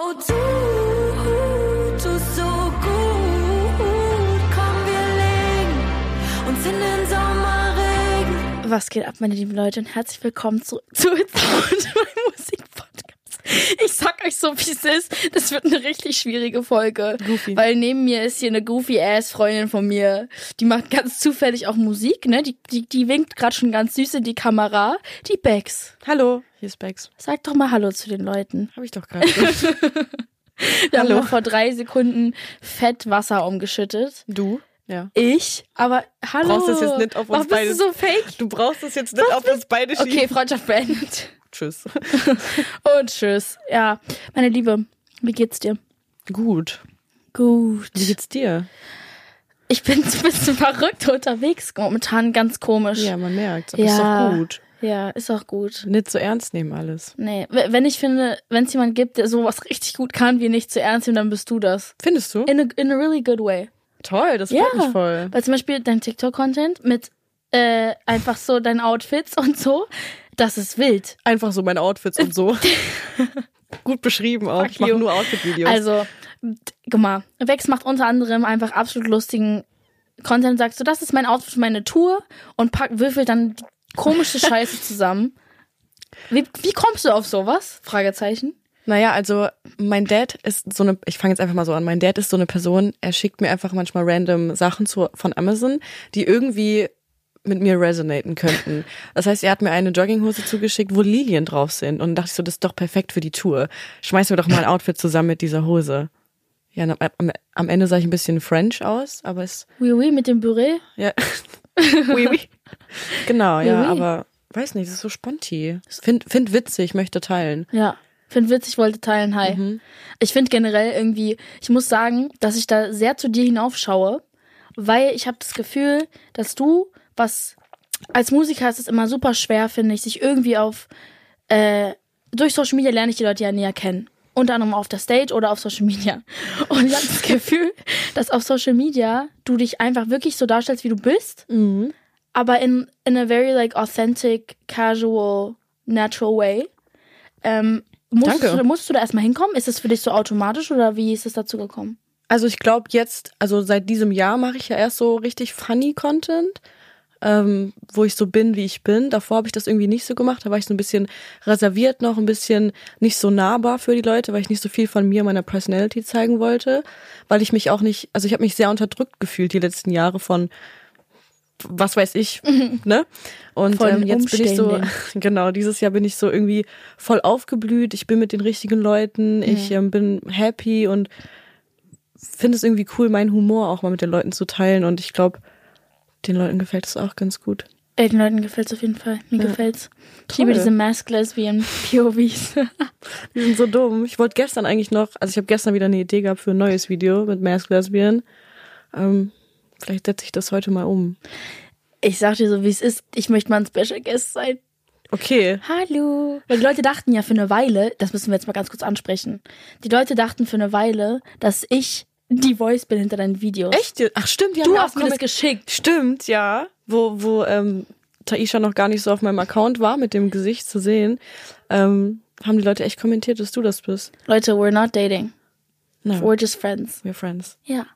Oh, du tust so gut. Komm, wir legen uns in den Sommerregen. Was geht ab, meine lieben Leute, und herzlich willkommen zu, zu It's Out, mein Musikpodcast. Ich sag euch so, wie es ist. Das wird eine richtig schwierige Folge. Goofy. Weil neben mir ist hier eine Goofy-Ass-Freundin von mir. Die macht ganz zufällig auch Musik, ne? Die, die, die winkt gerade schon ganz süß in die Kamera. Die Bex. Hallo, hier ist Bex. Sag doch mal Hallo zu den Leuten. Habe ich doch gerade. Wir haben Hallo. noch vor drei Sekunden fett Wasser umgeschüttet. du? Ja. Ich? Aber hallo. Brauchst das jetzt nicht auf uns Warum bist beide- du so fake? Du brauchst es jetzt nicht auf uns beide schieben. Okay, Freundschaft beendet. Tschüss. Und tschüss. Ja, meine Liebe, wie geht's dir? Gut. Gut. Wie geht's dir? Ich bin so ein bisschen verrückt unterwegs momentan, ganz komisch. Ja, man merkt. Aber Ja. ist doch gut. Ja, ist auch gut. Nicht so ernst nehmen alles. Nee, wenn ich finde, wenn es jemand gibt, der sowas richtig gut kann, wie nicht zu ernst nehmen, dann bist du das. Findest du? In a, in a really good way. Toll, das Ja. freut mich voll. Weil zum Beispiel dein TikTok-Content mit äh, einfach so deinen Outfits und so, das ist wild. Einfach so meine Outfits und so. gut beschrieben auch. Fuck ich mache nur Outfit-Videos. Also, guck mal, Vex macht unter anderem einfach absolut lustigen Content. Sagst du, das ist mein Outfit für meine Tour und pack, würfelt dann die komische Scheiße zusammen. Wie, wie kommst du auf sowas? Fragezeichen. Naja, also mein Dad ist so eine, ich fange jetzt einfach mal so an, mein Dad ist so eine Person, er schickt mir einfach manchmal random Sachen zu, von Amazon, die irgendwie mit mir resonaten könnten. Das heißt, er hat mir eine Jogginghose zugeschickt, wo Lilien drauf sind. Und dachte ich so, das ist doch perfekt für die Tour. Schmeiß mir doch mal ein Outfit zusammen mit dieser Hose. Ja, am, am Ende sah ich ein bisschen French aus, aber es, Oui, oui, mit dem Bure. ja. oui, oui. Genau, ja, Oui, oui. aber weiß nicht, das ist so sponti. Find, find witzig, möchte teilen. Ja. Find witzig, wollte teilen. Hi. Mhm. Ich finde generell irgendwie, ich muss sagen, dass ich da sehr zu dir hinaufschaue, weil ich habe das Gefühl, dass du, was als Musiker ist es immer super schwer, finde ich, sich irgendwie auf äh, durch Social Media lerne ich die Leute ja näher kennen. Unter anderem auf der Stage oder auf Social Media. Und ich habe das Gefühl, dass auf Social Media du dich einfach wirklich so darstellst, wie du bist, Mhm. aber in, in a very like authentic, casual, natural way. Ähm, musstest, Danke. du, musstest du da erstmal hinkommen? Ist das für dich so automatisch oder wie ist es dazu gekommen? Also ich glaube jetzt, also seit diesem Jahr mache ich ja erst so richtig funny Content, ähm, wo ich so bin, wie ich bin. Davor habe ich das irgendwie nicht so gemacht. Da war ich so ein bisschen reserviert noch, ein bisschen nicht so nahbar für die Leute, weil ich nicht so viel von mir, meiner Personality zeigen wollte, weil ich mich auch nicht, also ich habe mich sehr unterdrückt gefühlt die letzten Jahre von was weiß ich, ne? Und ähm, jetzt bin ich so, genau, dieses Jahr bin ich so irgendwie voll aufgeblüht. Ich bin mit den richtigen Leuten, ich ähm, bin happy und finde es irgendwie cool, meinen Humor auch mal mit den Leuten zu teilen. Und ich glaube, den Leuten gefällt es auch ganz gut. Ey, den Leuten gefällt's auf jeden Fall. Mir gefällt's. Ich liebe diese Mask Lesbian POVs. Die sind so dumm. Ich wollte gestern eigentlich noch, also ich habe gestern wieder eine Idee gehabt für ein neues Video mit Mask Lesbian. Ähm, vielleicht setze ich das heute mal um. ich sag dir so, wie es ist. Ich möchte mal ein Special Guest sein. Okay. Hallo. Weil die Leute dachten ja für eine Weile, das müssen wir jetzt mal ganz kurz ansprechen. Die Leute dachten für eine Weile, dass ich die Voice bin hinter deinen Videos. Echt? Ach stimmt, die Du haben hast auch mir das geschickt. Stimmt, ja. Wo, wo ähm, Taisha noch gar nicht so auf meinem Account war, mit dem Gesicht zu sehen, ähm, haben die Leute echt kommentiert, dass du das bist. Leute, we're not dating. No, We're just friends. we're friends. Ja.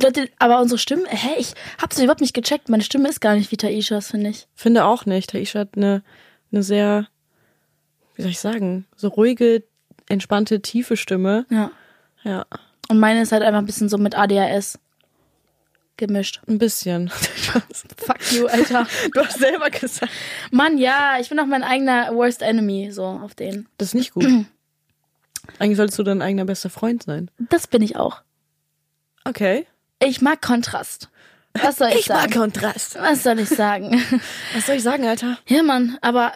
Leute, aber unsere Stimme, hä, ich hab's überhaupt nicht gecheckt. Meine Stimme ist gar nicht wie Taishas, finde ich. Finde auch nicht. Taisha hat eine, eine sehr, wie soll ich sagen, so ruhige, entspannte, tiefe Stimme. Ja. Ja, Und meine ist halt einfach ein bisschen so mit ADHS gemischt. ein bisschen. Fuck you, Alter. du hast selber gesagt. Mann, ja, ich bin auch mein eigener Worst Enemy, so auf den. Das ist nicht gut. Eigentlich solltest du dein eigener bester Freund sein. Das bin ich auch. Okay. Ich mag Kontrast. Was soll ich, sagen? Kontrast. Was soll ich sagen? Was soll ich sagen, Alter? ja, Mann, aber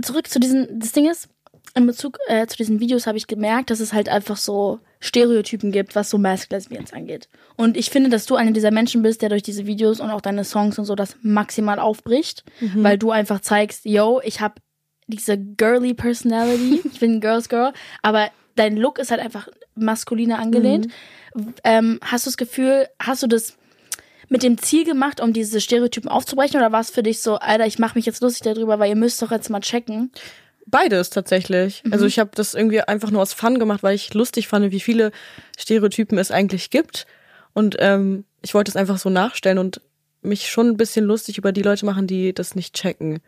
zurück zu diesen, das Ding ist, in Bezug äh, zu diesen Videos habe ich gemerkt, dass es halt einfach so Stereotypen gibt, was so Masked Lesbians angeht. Und ich finde, dass du eine dieser Menschen bist, der durch diese Videos und auch deine Songs und so das maximal aufbricht, weil du einfach zeigst, yo, ich habe diese girly Personality, ich bin ein Girls Girl, aber dein Look ist halt einfach maskuliner angelehnt. Ähm, hast du das Gefühl, hast du das mit dem Ziel gemacht, um diese Stereotypen aufzubrechen oder war es für dich so, Alter, ich mache mich jetzt lustig darüber, weil ihr müsst doch jetzt mal checken? Beides tatsächlich. Also ich habe das irgendwie einfach nur aus Fun gemacht, weil ich lustig fand, wie viele Stereotypen es eigentlich gibt. Und ähm, ich wollte es einfach so nachstellen und mich schon ein bisschen lustig über die Leute machen, die das nicht checken.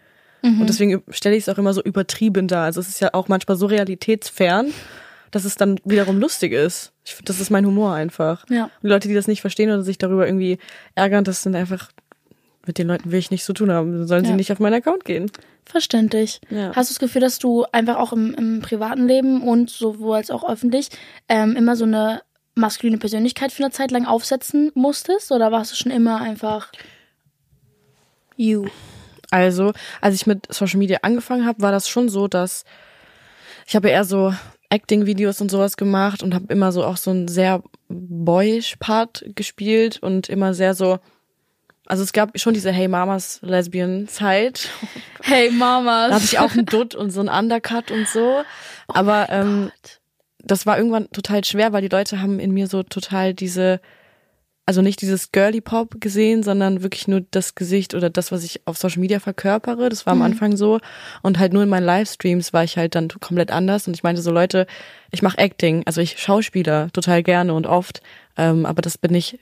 Und deswegen stelle ich es auch immer so übertrieben dar. Also es ist ja auch manchmal so realitätsfern, dass es dann wiederum lustig ist. Ich das ist mein Humor einfach. Ja. Und die Leute, die das nicht verstehen oder sich darüber irgendwie ärgern, das sind einfach, mit den Leuten will ich nichts zu tun haben. Sollen sie Ja. nicht auf meinen Account gehen. Verständlich. Ja. Hast du das Gefühl, dass du einfach auch im, im privaten Leben und sowohl als auch öffentlich ähm, immer so eine maskuline Persönlichkeit für eine Zeit lang aufsetzen musstest? Oder warst du schon immer einfach you? Also, als ich mit Social Media angefangen habe, war das schon so, dass ich habe eher so Acting-Videos und sowas gemacht und habe immer so auch so einen sehr boyish Part gespielt und immer sehr so, also es gab schon diese Hey Mamas Lesbian Zeit. Hey Mamas. Da hatte ich auch einen Dutt und so einen Undercut und so. Aber ähm, das war irgendwann total schwer, weil die Leute haben in mir so total diese, also nicht dieses Girly Pop gesehen, sondern wirklich nur das Gesicht oder das, was ich auf Social Media verkörpere. Das war am Anfang so. Und halt nur in meinen Livestreams war ich halt dann komplett anders. Und ich meinte so, Leute, ich mache Acting, also ich Schauspieler total gerne und oft. Ähm, aber das bin ich,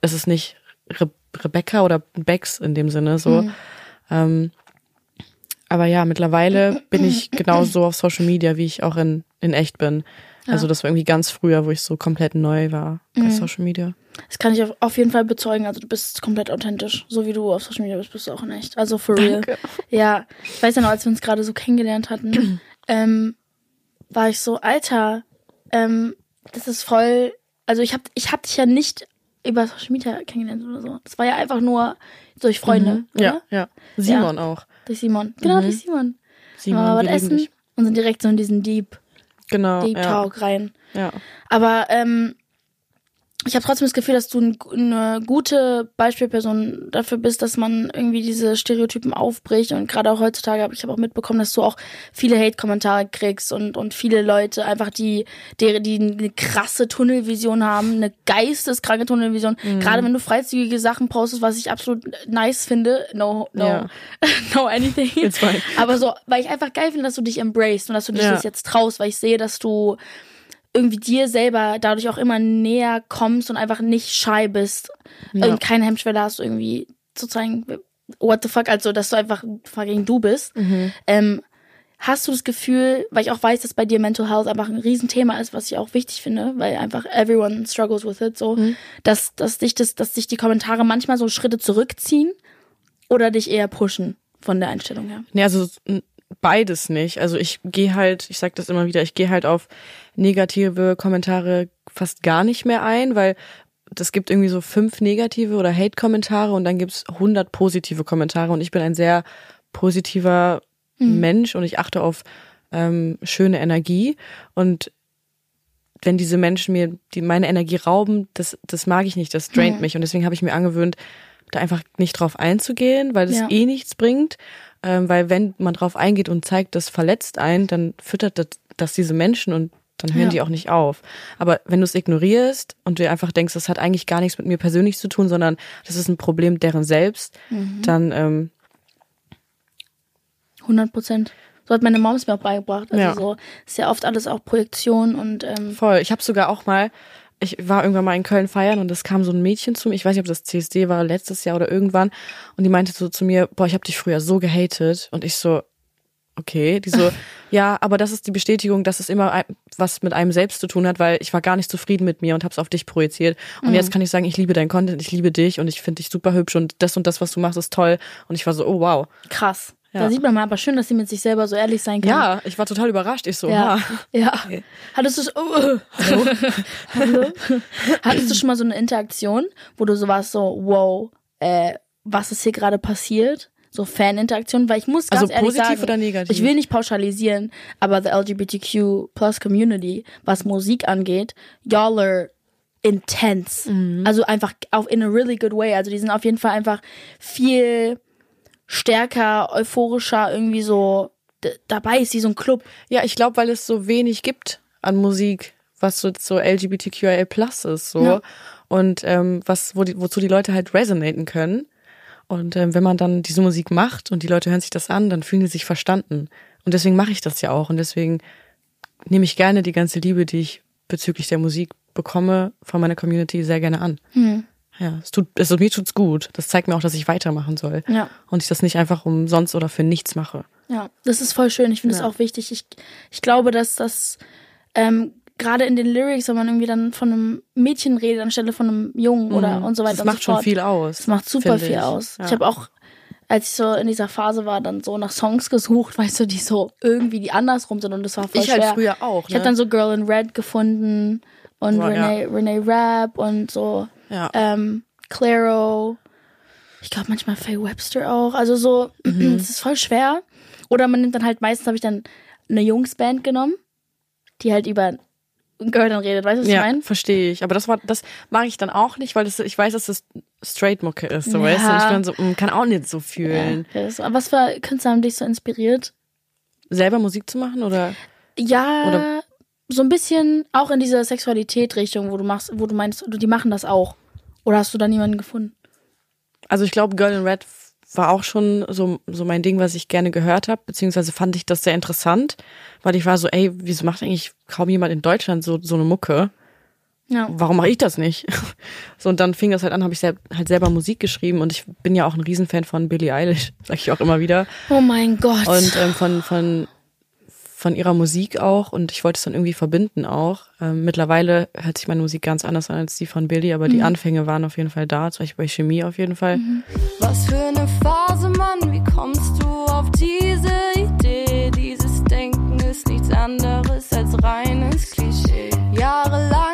es ist nicht Re Rebecca oder Bex in dem Sinne so. Ähm, aber ja, mittlerweile bin ich genauso auf Social Media, wie ich auch in, in echt bin. Also das war irgendwie ganz früher, wo ich so komplett neu war bei Social Media. Das kann ich auf, auf jeden Fall bezeugen. Also du bist komplett authentisch. So wie du auf Social Media bist, bist du auch in echt. Also for real. Danke. Ja, ich weiß ja noch, als wir uns gerade so kennengelernt hatten, ähm, war ich so, Alter, ähm, das ist voll. Also ich hab, ich hab dich ja nicht über Social Media kennengelernt oder so. Das war ja einfach nur durch Freunde, oder? Ja, ja. Simon auch. Durch Simon. Genau, durch Simon. Simon, Mal was essen dich. und sind direkt so in diesen Deep, Genau. Deep ja, Talk rein. ja. Aber ähm, ich habe trotzdem das Gefühl, dass du ein, eine gute Beispielperson dafür bist, dass man irgendwie diese Stereotypen aufbricht. Und gerade auch heutzutage habe ich hab auch mitbekommen, dass du auch viele Hate-Kommentare kriegst und, und viele Leute einfach, die, die, die eine krasse Tunnelvision haben, eine geisteskranke Tunnelvision. Mhm. Gerade wenn du freizügige Sachen postest, was ich absolut nice finde. No, no, Ja. no anything. It's fine. Aber so, weil ich einfach geil finde, dass du dich embraced und dass du dich Ja. das jetzt traust, weil ich sehe, dass du irgendwie dir selber dadurch auch immer näher kommst und einfach nicht shy bist Ja. und keine Hemmschwelle hast, irgendwie zu zeigen, what the fuck, also dass du einfach fucking du bist. Mhm. Ähm, hast du das Gefühl, weil ich auch weiß, dass bei dir Mental Health einfach ein Riesenthema ist, was ich auch wichtig finde, weil einfach everyone struggles with it, so, Mhm. dass, dass dich das, dass dich die Kommentare manchmal so Schritte zurückziehen oder dich eher pushen von der Einstellung her. Nee, also beides nicht. Also ich gehe halt, ich sag das immer wieder, ich gehe halt auf negative Kommentare fast gar nicht mehr ein, weil das gibt irgendwie so fünf negative oder Hate-Kommentare und dann gibt's 100 positive Kommentare und ich bin ein sehr positiver Mensch und ich achte auf ähm, schöne Energie und wenn diese Menschen mir die meine Energie rauben, das das mag ich nicht, das draint Ja. mich und deswegen habe ich mir angewöhnt, da einfach nicht drauf einzugehen, weil das Ja. eh nichts bringt, ähm, weil wenn man drauf eingeht und zeigt, das verletzt einen, dann füttert das, das diese Menschen und dann hören Ja. die auch nicht auf. Aber wenn du es ignorierst und dir einfach denkst, das hat eigentlich gar nichts mit mir persönlich zu tun, sondern das ist ein Problem deren selbst, Mhm. dann ähm, 100 Prozent. So hat meine Mom es mir auch beigebracht. Also Ja. so ist ja oft alles auch Projektion und ähm, Voll. Ich habe sogar auch mal, ich war irgendwann mal in Köln feiern und es kam so ein Mädchen zu mir, ich weiß nicht, ob das CSD war, letztes Jahr oder irgendwann, und die meinte so zu mir, boah, ich habe dich früher so gehatet. Und ich so, okay. Die so, ja, aber das ist die Bestätigung, dass es immer was mit einem selbst zu tun hat, weil ich war gar nicht zufrieden mit mir und hab's auf dich projiziert. Und jetzt kann ich sagen, ich liebe dein Content, ich liebe dich und ich finde dich super hübsch und das und das, was du machst, ist toll. Und ich war so, oh wow. krass. Ja. Da sieht man mal, aber schön, dass sie mit sich selber so ehrlich sein kann. Ja, ich war total überrascht. Ich so, Ja. ha. ja. Hattest du sch- oh, Hallo? Hallo? Hattest du schon mal so eine Interaktion, wo du so warst, so, wow, äh, was ist hier gerade passiert? So Fan-Interaktion, weil ich muss ganz Also ehrlich positiv sagen, oder negativ? ich will nicht pauschalisieren, aber the LGBTQ plus Community, was Musik angeht, y'all are intense. Mhm. Also einfach auf in a really good way. Also die sind auf jeden Fall einfach viel stärker, euphorischer, irgendwie so dabei ist wie so ein Club. Ja, ich glaube, weil es so wenig gibt an Musik, was so, so LGBTQIA plus ist, so. Ja. Und ähm, was, wo die, wozu die Leute halt resonaten können. Und ähm, wenn man dann diese Musik macht und die Leute hören sich das an, dann fühlen die sich verstanden. Und deswegen mache ich das ja auch. Und deswegen nehme ich gerne die ganze Liebe, die ich bezüglich der Musik bekomme, von meiner Community sehr gerne an. Hm. Ja, es tut, also mir tut's gut. Das zeigt mir auch, dass ich weitermachen soll. Ja. Und ich das nicht einfach umsonst oder für nichts mache. Ja, das ist voll schön. Ich finde es Ja. auch wichtig. Ich, ich glaube, dass das ähm, gerade in den Lyrics, wenn man irgendwie dann von einem Mädchen redet anstelle von einem Jungen oder und so weiter Mhm. Das macht so schon viel aus. Das macht super viel ich. aus. Ja. Ich habe auch, als ich so in dieser Phase war, dann so nach Songs gesucht, weißt du, die so irgendwie die andersrum sind und das war voll Ich schwer. halt früher auch. Ich habe ne? dann so Girl in Red gefunden und Boah, ja. Renee, Renee Rapp und so ja. ähm, Claro. Ich glaube manchmal Faye Webster auch. Also so, Mhm. es ist voll schwer. Oder man nimmt dann halt, meistens habe ich dann eine Jungsband genommen, die halt über Girl redet. Weißt du, was ich ja, meine? verstehe ich. Aber das war, das mache ich dann auch nicht, weil das, ich weiß, dass das Straight Mucke ist, so Ja. weißt du. Und ich bin so, mm, kann auch nicht so fühlen. Ja, aber was für Künstler haben dich so inspiriert? Selber Musik zu machen oder? Ja, Oder- so ein bisschen auch in dieser Sexualität-Richtung, wo du machst, wo du meinst, die machen das auch. Oder hast du da niemanden gefunden? Also ich glaube, Girl in Red war auch schon so, so mein Ding, was ich gerne gehört habe, beziehungsweise fand ich das sehr interessant, weil ich war so, ey, wieso macht eigentlich kaum jemand in Deutschland so, so eine Mucke? Ja. Warum mache ich das nicht? So, und dann fing das halt an, habe ich sel halt selber Musik geschrieben und ich bin ja auch ein Riesenfan von Billie Eilish, sag ich auch immer wieder. Oh mein Gott. Und ähm, von, von, von ihrer Musik auch und ich wollte es dann irgendwie verbinden auch. Ähm, mittlerweile hört sich meine Musik ganz anders an als die von Billie, aber die Anfänge waren auf jeden Fall da, zum Beispiel bei Chemie auf jeden Fall. Was für eine Phase, Mann, wie kommst du auf diese Idee? Dieses Denken ist nichts anderes als reines Klischee. Jahrelang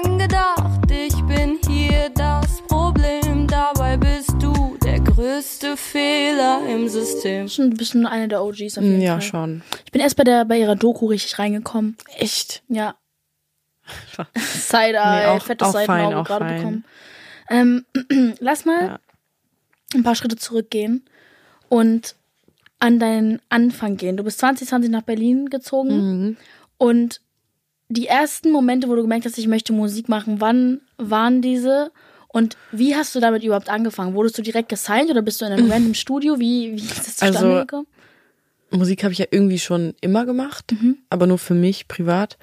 größte Fehler im System. schon ein bisschen eine der OGs auf jeden Ja, Fall. schon. Ich bin erst bei der bei ihrer Doku richtig reingekommen. Echt? Ja. Side-Eye, Nee, auch- fettes auch fein, Seitenauge auch gerade fein. bekommen. Ähm, lass mal Ja. ein paar Schritte zurückgehen und an deinen Anfang gehen. Du bist 2020 nach Berlin gezogen Mhm. und die ersten Momente, wo du gemerkt hast, ich möchte Musik machen, wann waren diese? Und wie hast du damit überhaupt angefangen? Wurdest du direkt gesigned oder bist du in einem random Studio? Wie, wie ist das zustande Also, gekommen? Musik habe ich ja irgendwie schon immer gemacht, aber nur für mich privat.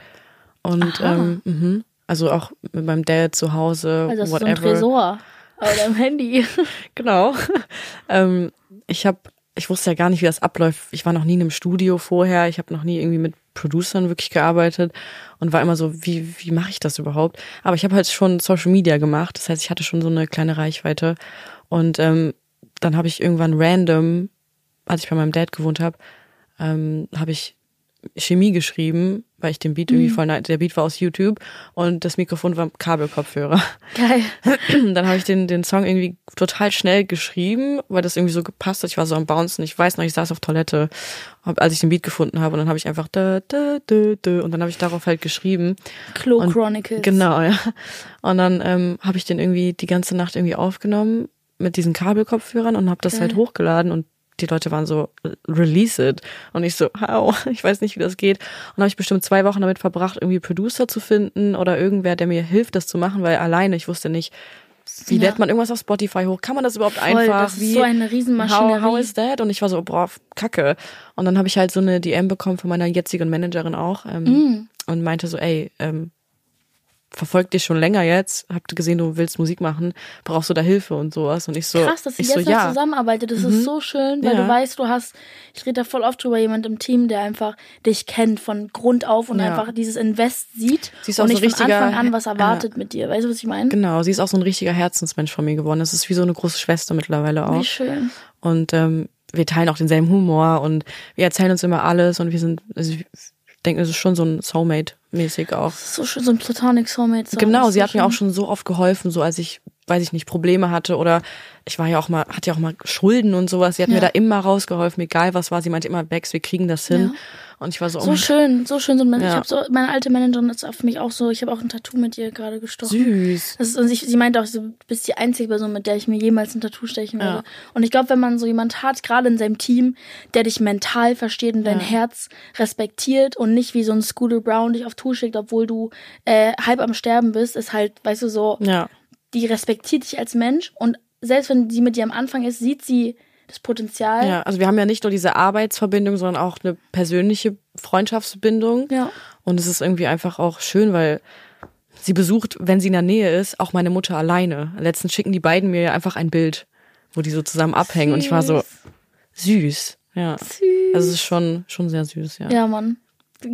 Und Aha. ähm, mhm. also auch mit meinem Dad zu Hause, Also hast du so ein whatever. Tresor auf deinem Handy. Genau. ähm, ich habe, ich wusste ja gar nicht, wie das abläuft. Ich war noch nie in einem Studio vorher. Ich habe noch nie irgendwie mit Producern wirklich gearbeitet und war immer so, wie wie mache ich das überhaupt? Aber ich habe halt schon Social Media gemacht. Das heißt, ich hatte schon so eine kleine Reichweite. Und ähm, dann habe ich irgendwann random, als ich bei meinem Dad gewohnt habe, ähm, habe ich Chemie geschrieben, weil ich den Beat irgendwie voll, der Beat war aus YouTube und das Mikrofon war Kabelkopfhörer. Geil. dann habe ich den, den Song irgendwie total schnell geschrieben, weil das irgendwie so gepasst hat. Ich war so am Bouncen. Ich weiß noch, ich saß auf Toilette, als ich den Beat gefunden habe. Und dann habe ich einfach da, da, da, da, und dann habe ich darauf halt geschrieben. Klo Und- Chronicles. Genau, ja. Und dann ähm, habe ich den irgendwie die ganze Nacht irgendwie aufgenommen mit diesen Kabelkopfhörern und habe das Geil. halt hochgeladen und die Leute waren so, release it. Und ich so, how? Ich weiß nicht, wie das geht. Und habe ich bestimmt zwei Wochen damit verbracht, irgendwie Producer zu finden oder irgendwer, der mir hilft, das zu machen, weil alleine, ich wusste nicht, wie Ja. lädt man irgendwas auf Spotify hoch? Kann man das überhaupt Voll, einfach? das ist wie, so eine Riesenmaschinerie. How, how is that? Und ich war so, boah, kacke. Und dann habe ich halt so eine DM bekommen von meiner jetzigen Managerin auch ähm, Mm. und meinte so, ey, ähm, verfolgt dich schon länger jetzt, habt gesehen, du willst Musik machen, brauchst du da Hilfe und sowas? Und ich so, Krass, dass ihr ich jetzt so, noch ja. Mhm. zusammenarbeitet. Das ist so schön, weil Ja. du weißt, du hast, ich rede da voll oft drüber, jemand im Team, der einfach dich kennt von Grund auf und Ja. einfach dieses Invest sieht Sie ist und auch so nicht von Anfang an was erwartet mit dir. Weißt du, was ich meine? Genau, sie ist auch so ein richtiger Herzensmensch von mir geworden. Das ist wie so eine große Schwester mittlerweile Wie auch. schön. Und ähm, wir teilen auch denselben Humor und wir erzählen uns immer alles und wir sind, also denke, es ist schon so ein Soulmate-mäßig auch. Das ist so schön, so ein Platonic Soulmate. Genau, sie hat mir auch schon so oft geholfen, so als ich, weiß ich nicht, Probleme hatte oder ich war ja auch mal, hatte ja auch mal Schulden und sowas. Sie hat Ja. mir da immer rausgeholfen, egal was war. Sie meinte immer, Bex, wir kriegen das hin. Ja. Und ich war so, oh So mein schön, so schön. So ein, Ich Ja. habe so, meine alte Managerin ist auf mich auch so, ich habe auch ein Tattoo mit ihr gerade gestochen. süß. Ist, und ich, sie meinte auch, so, du bist die einzige Person, mit der ich mir jemals ein Tattoo stechen würde. Ja. Und ich glaube, wenn man so jemand hat, gerade in seinem Team, der dich mental versteht und dein Ja. Herz respektiert und nicht wie so ein Scooter Brown dich auf Tour schickt, obwohl du äh, halb am Sterben bist, ist halt, weißt du, so, Ja, die respektiert dich als Mensch und selbst wenn sie mit dir am Anfang ist, sieht sie das Potenzial. Ja, also wir haben ja nicht nur diese Arbeitsverbindung, sondern auch eine persönliche Freundschaftsbindung. Ja. Und es ist irgendwie einfach auch schön, weil sie besucht, wenn sie in der Nähe ist, auch meine Mutter alleine. Letztens schicken die beiden mir einfach ein Bild, wo die so zusammen abhängen. Und ich war so, süß. Ja. Süß. Also es ist schon, schon sehr süß, ja. Ja, Mann.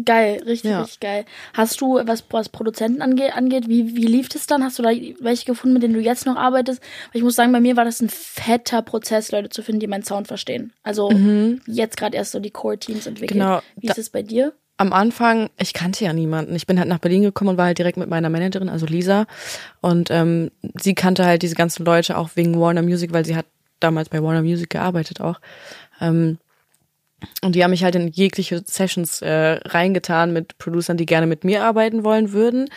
Geil, richtig, Ja. richtig geil. Hast du, was, was Produzenten ange angeht, wie, wie lief das dann? Hast du da welche gefunden, mit denen du jetzt noch arbeitest? Weil ich muss sagen, bei mir war das ein fetter Prozess, Leute zu finden, die meinen Sound verstehen. Also jetzt gerade erst so die Core-Teams entwickelt. Mhm. Genau. Wie ist es bei dir? Am Anfang, ich kannte ja niemanden. Ich bin halt nach Berlin gekommen und war halt direkt mit meiner Managerin, also Lisa. Und ähm, sie kannte halt diese ganzen Leute auch wegen Warner Music, weil sie hat damals bei Warner Music gearbeitet auch. Ähm, und die haben mich halt in jegliche Sessions äh, reingetan mit Producern, die gerne mit mir arbeiten wollen würden.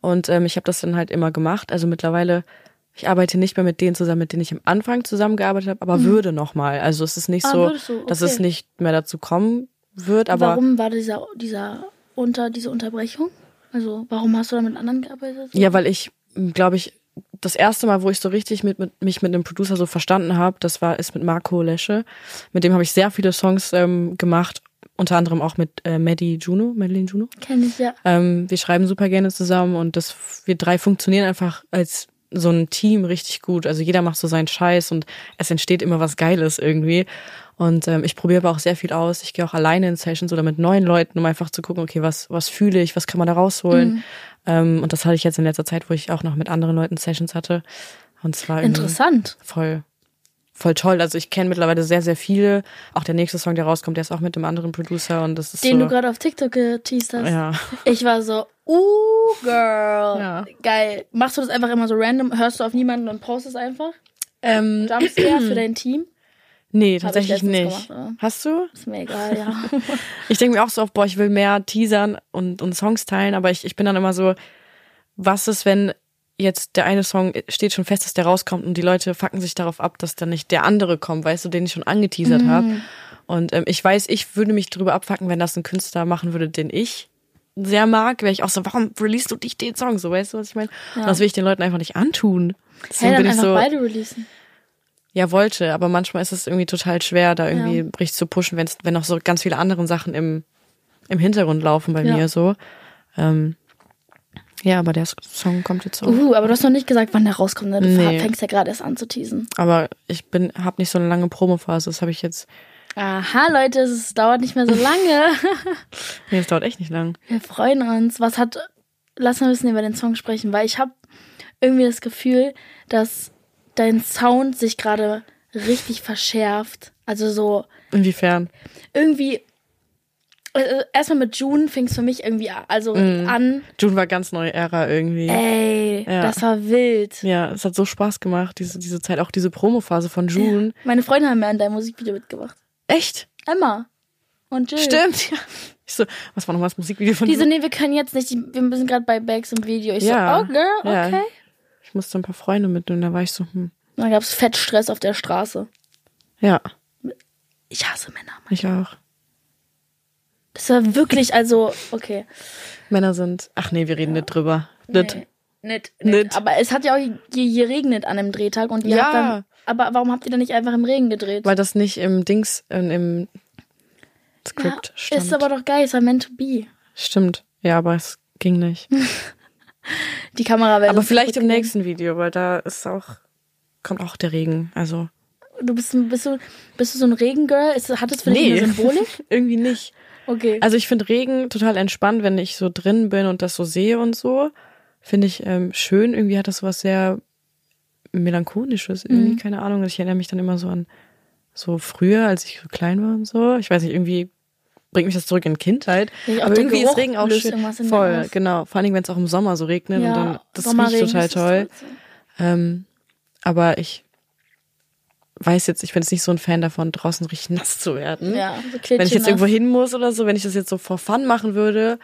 Und ähm, ich habe das dann halt immer gemacht. Also mittlerweile, ich arbeite nicht mehr mit denen zusammen, mit denen ich am Anfang zusammengearbeitet habe, aber würde noch mal. Also es ist nicht Ah, so, du? dass es Okay. nicht mehr dazu kommen wird. Aber warum war dieser, dieser unter, diese Unterbrechung? Also, warum hast du da mit anderen gearbeitet? Ja, weil ich, glaube ich, das erste Mal, wo ich so richtig mit, mit mich mit einem Producer so verstanden habe, das war ist mit Marco Lesche. Mit dem habe ich sehr viele Songs ähm, gemacht, unter anderem auch mit äh, Maddie Juno, Madeline Juno. Kenn ich ja. Ähm, wir schreiben super gerne zusammen und das wir drei funktionieren einfach als so ein Team richtig gut. Also jeder macht so seinen Scheiß und es entsteht immer was Geiles irgendwie. Und ähm, ich probiere aber auch sehr viel aus. Ich gehe auch alleine in Sessions oder mit neuen Leuten, um einfach zu gucken, okay, was, was fühle ich, was kann man da rausholen. Ähm, und das hatte ich jetzt in letzter Zeit, wo ich auch noch mit anderen Leuten Sessions hatte. Und zwar Interessant. voll, voll toll. Also ich kenne mittlerweile sehr, sehr viele. Auch der nächste Song, der rauskommt, der ist auch mit einem anderen Producer und das ist Den so. du gerade auf TikTok geteased hast. ja. Ich war so, uh, girl. Ja. Geil. Machst du das einfach immer so random? Hörst du auf niemanden und postest einfach? Ähm, Jumpscare für dein Team? Nee, tatsächlich nicht. gemacht? Hast du? Ist mir egal, ja. Ich denke mir auch so oft, boah, ich will mehr teasern und, und Songs teilen, aber ich, ich bin dann immer so, was ist, wenn jetzt der eine Song steht schon fest, dass der rauskommt und die Leute fucken sich darauf ab, dass dann nicht der andere kommt, weißt du, den ich schon angeteasert Mhm. habe. Und ähm, ich weiß, ich würde mich drüber abfacken, wenn das ein Künstler machen würde, den ich sehr mag, wäre ich auch so, warum release du dich den Song? So, weißt du, was ich meine? Und Das will ich den Leuten einfach nicht antun. Deswegen hey, dann bin ich einfach so, beide releasen. Ja, wollte, aber manchmal ist es irgendwie total schwer, da irgendwie Ja. richtig zu pushen, wenn's, wenn noch so ganz viele andere Sachen im, im Hintergrund laufen bei Ja. mir so. Ähm, ja, aber der Song kommt jetzt auch. Uh, aber du hast noch nicht gesagt, wann der rauskommt. Ne? Du Nee. fängst ja gerade erst an zu teasen. Aber ich bin, hab nicht so eine lange Promophase, das habe ich jetzt. Aha, Leute, es dauert nicht mehr so lange. Nee, das dauert echt nicht lang. Wir freuen uns. Was hat. Lass mal ein bisschen über den Song sprechen, weil ich habe irgendwie das Gefühl, dass dein Sound sich gerade richtig verschärft. Also so Inwiefern? irgendwie. äh, Erstmal mit June fing es für mich irgendwie also Mhm. an. June war ganz neue Ära irgendwie. Ey, Ja. das war wild. Ja, es hat so Spaß gemacht, diese, diese Zeit, auch diese Promophase von June. Meine Freunde haben mir an deinem Musikvideo mitgebracht. Echt? Emma und Jill. Stimmt, ja. Ich so, was war nochmal das Musikvideo von Die so, June? nee, wir können jetzt nicht, wir sind gerade bei Bags im Video. Ich Ja. so, oh girl, Ja. Ich musste ein paar Freunde mitnehmen, da war ich so, hm. Dann gab's Fettstress auf der Straße. Ja, Ich hasse Männer. ich auch. Das war wirklich, also, okay. Männer sind. Ach nee, wir reden nicht drüber. Nicht. Nee, nicht, Nicht. nicht. Aber es hat ja auch je, je regnet an dem Drehtag und ihr Ja. habt dann. Aber warum habt ihr dann nicht einfach im Regen gedreht? Weil das nicht im Dings, äh, im ja, Skript stand. ist aber doch geil, ist ja meant to be. Stimmt. Ja, aber es ging nicht. Die Kamera wäre aber vielleicht im nächsten Video, weil da ist auch, kommt auch der Regen. Also. Du bist, bist du, bist du so ein Regengirl? Ist, hat das für dich Nee. eine Symbolik? Irgendwie nicht. Okay. Also ich finde Regen total entspannt, wenn ich so drin bin und das so sehe und so. Finde ich ähm, schön. Irgendwie hat das was sehr melancholisches. Irgendwie, Mhm. keine Ahnung. Ich erinnere mich dann immer so an so früher, als ich so klein war und so. Ich weiß nicht, irgendwie bringt mich das zurück in Kindheit. Ja, Aber irgendwie Geruch ist Regen auch schön. Voll, genau. Vor allen Dingen, wenn es auch im Sommer so regnet und dann das Sommerregen riecht total toll. Ähm, aber ich weiß jetzt, ich bin jetzt nicht so ein Fan davon, draußen richtig nass zu werden. Ja, so Wenn ich jetzt irgendwo hin muss oder so, wenn ich das jetzt so for fun machen würde,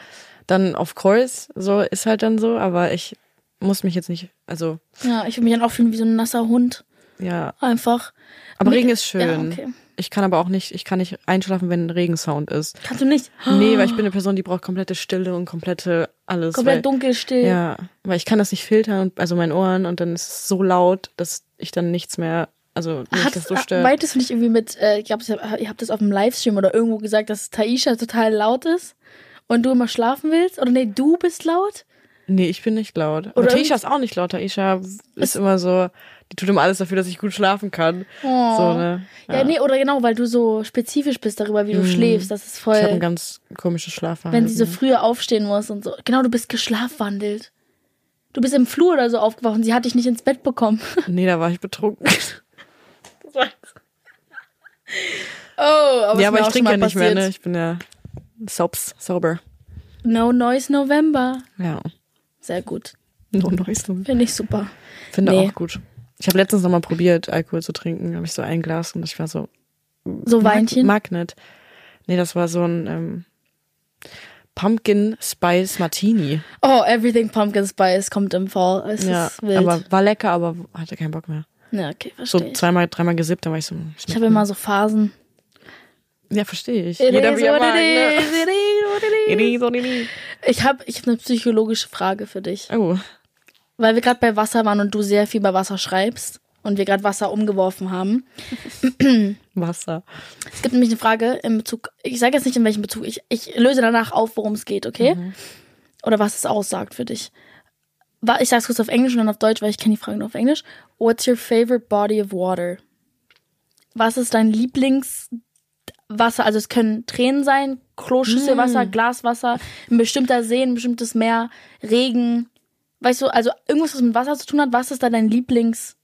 dann of course, so ist halt dann so, aber ich muss mich jetzt nicht, also Ja, ich würde mich dann auch fühlen wie so ein nasser Hund. ja. Einfach. Aber Regen ist schön. Ja, okay. Ich kann aber auch nicht, ich kann nicht einschlafen, wenn ein Regensound ist. Kannst du nicht? Nee, weil ich bin eine Person, die braucht komplette Stille und komplette alles. Komplett weil, dunkel, still. Ja, weil ich kann das nicht filtern, und- also meinen Ohren und dann ist es so laut, dass ich dann nichts mehr also nicht, Hat, dass so stört. meintest du nicht irgendwie mit, äh, ich glaube, ihr habt das auf dem Livestream oder irgendwo gesagt, dass Taisha total laut ist und du immer schlafen willst? Oder nee, du bist laut? Nee, ich bin nicht laut. Oder Aber Taisha ist auch nicht laut. Taisha ist immer so, die tut immer alles dafür, dass ich gut schlafen kann. Oh. So, ne? Ja. nee, oder genau, weil du so spezifisch bist darüber, wie du schläfst. Das ist voll. Ich habe ein ganz komisches Schlafverhalten. wenn sie so früher aufstehen muss und so. Genau, du bist geschlafwandelt. Du bist im Flur oder so aufgewacht und sie hat dich nicht ins Bett bekommen. Nee, da war ich betrunken. Oh, aber ja, aber ich trinke ja nicht mehr, ne? Ich bin ja sobs, sober. No Noise November. Ja. Sehr gut. No noise. Finde ich super. Finde Nee. auch gut. Ich habe letztens noch mal probiert, Alkohol zu trinken. habe ich so ein Glas und ich war so, So Weinchen. mag nicht. Nee, das war so ein ähm, Pumpkin Spice Martini. Oh, Everything Pumpkin Spice kommt im Fall. Es ja, aber war lecker, aber hatte keinen Bock mehr. ja, okay, So verstehe ich. zweimal, dreimal gesippt, dann war ich so. Ich habe immer so Phasen. Ja, verstehe ich. It Jeder is wie er mag, ne? It is what it is. Ich habe ich hab eine psychologische Frage für dich. Oh, Weil wir gerade bei Wasser waren und du sehr viel bei Wasser schreibst und wir gerade Wasser umgeworfen haben. Wasser. Es gibt nämlich eine Frage in Bezug, ich sage jetzt nicht in welchem Bezug, ich, ich löse danach auf, worum es geht, okay? Oder was es aussagt für dich. Ich sag's kurz auf Englisch und dann auf Deutsch, weil ich kenne die Frage nur auf Englisch. What's your favorite body of water? Was ist dein Lieblingswasser? Also es können Tränen sein, Kloschüsselwasser, Glaswasser, ein bestimmter See, ein bestimmtes Meer, Regen. Weißt du, also irgendwas, was mit Wasser zu tun hat, was ist da dein Lieblingsding?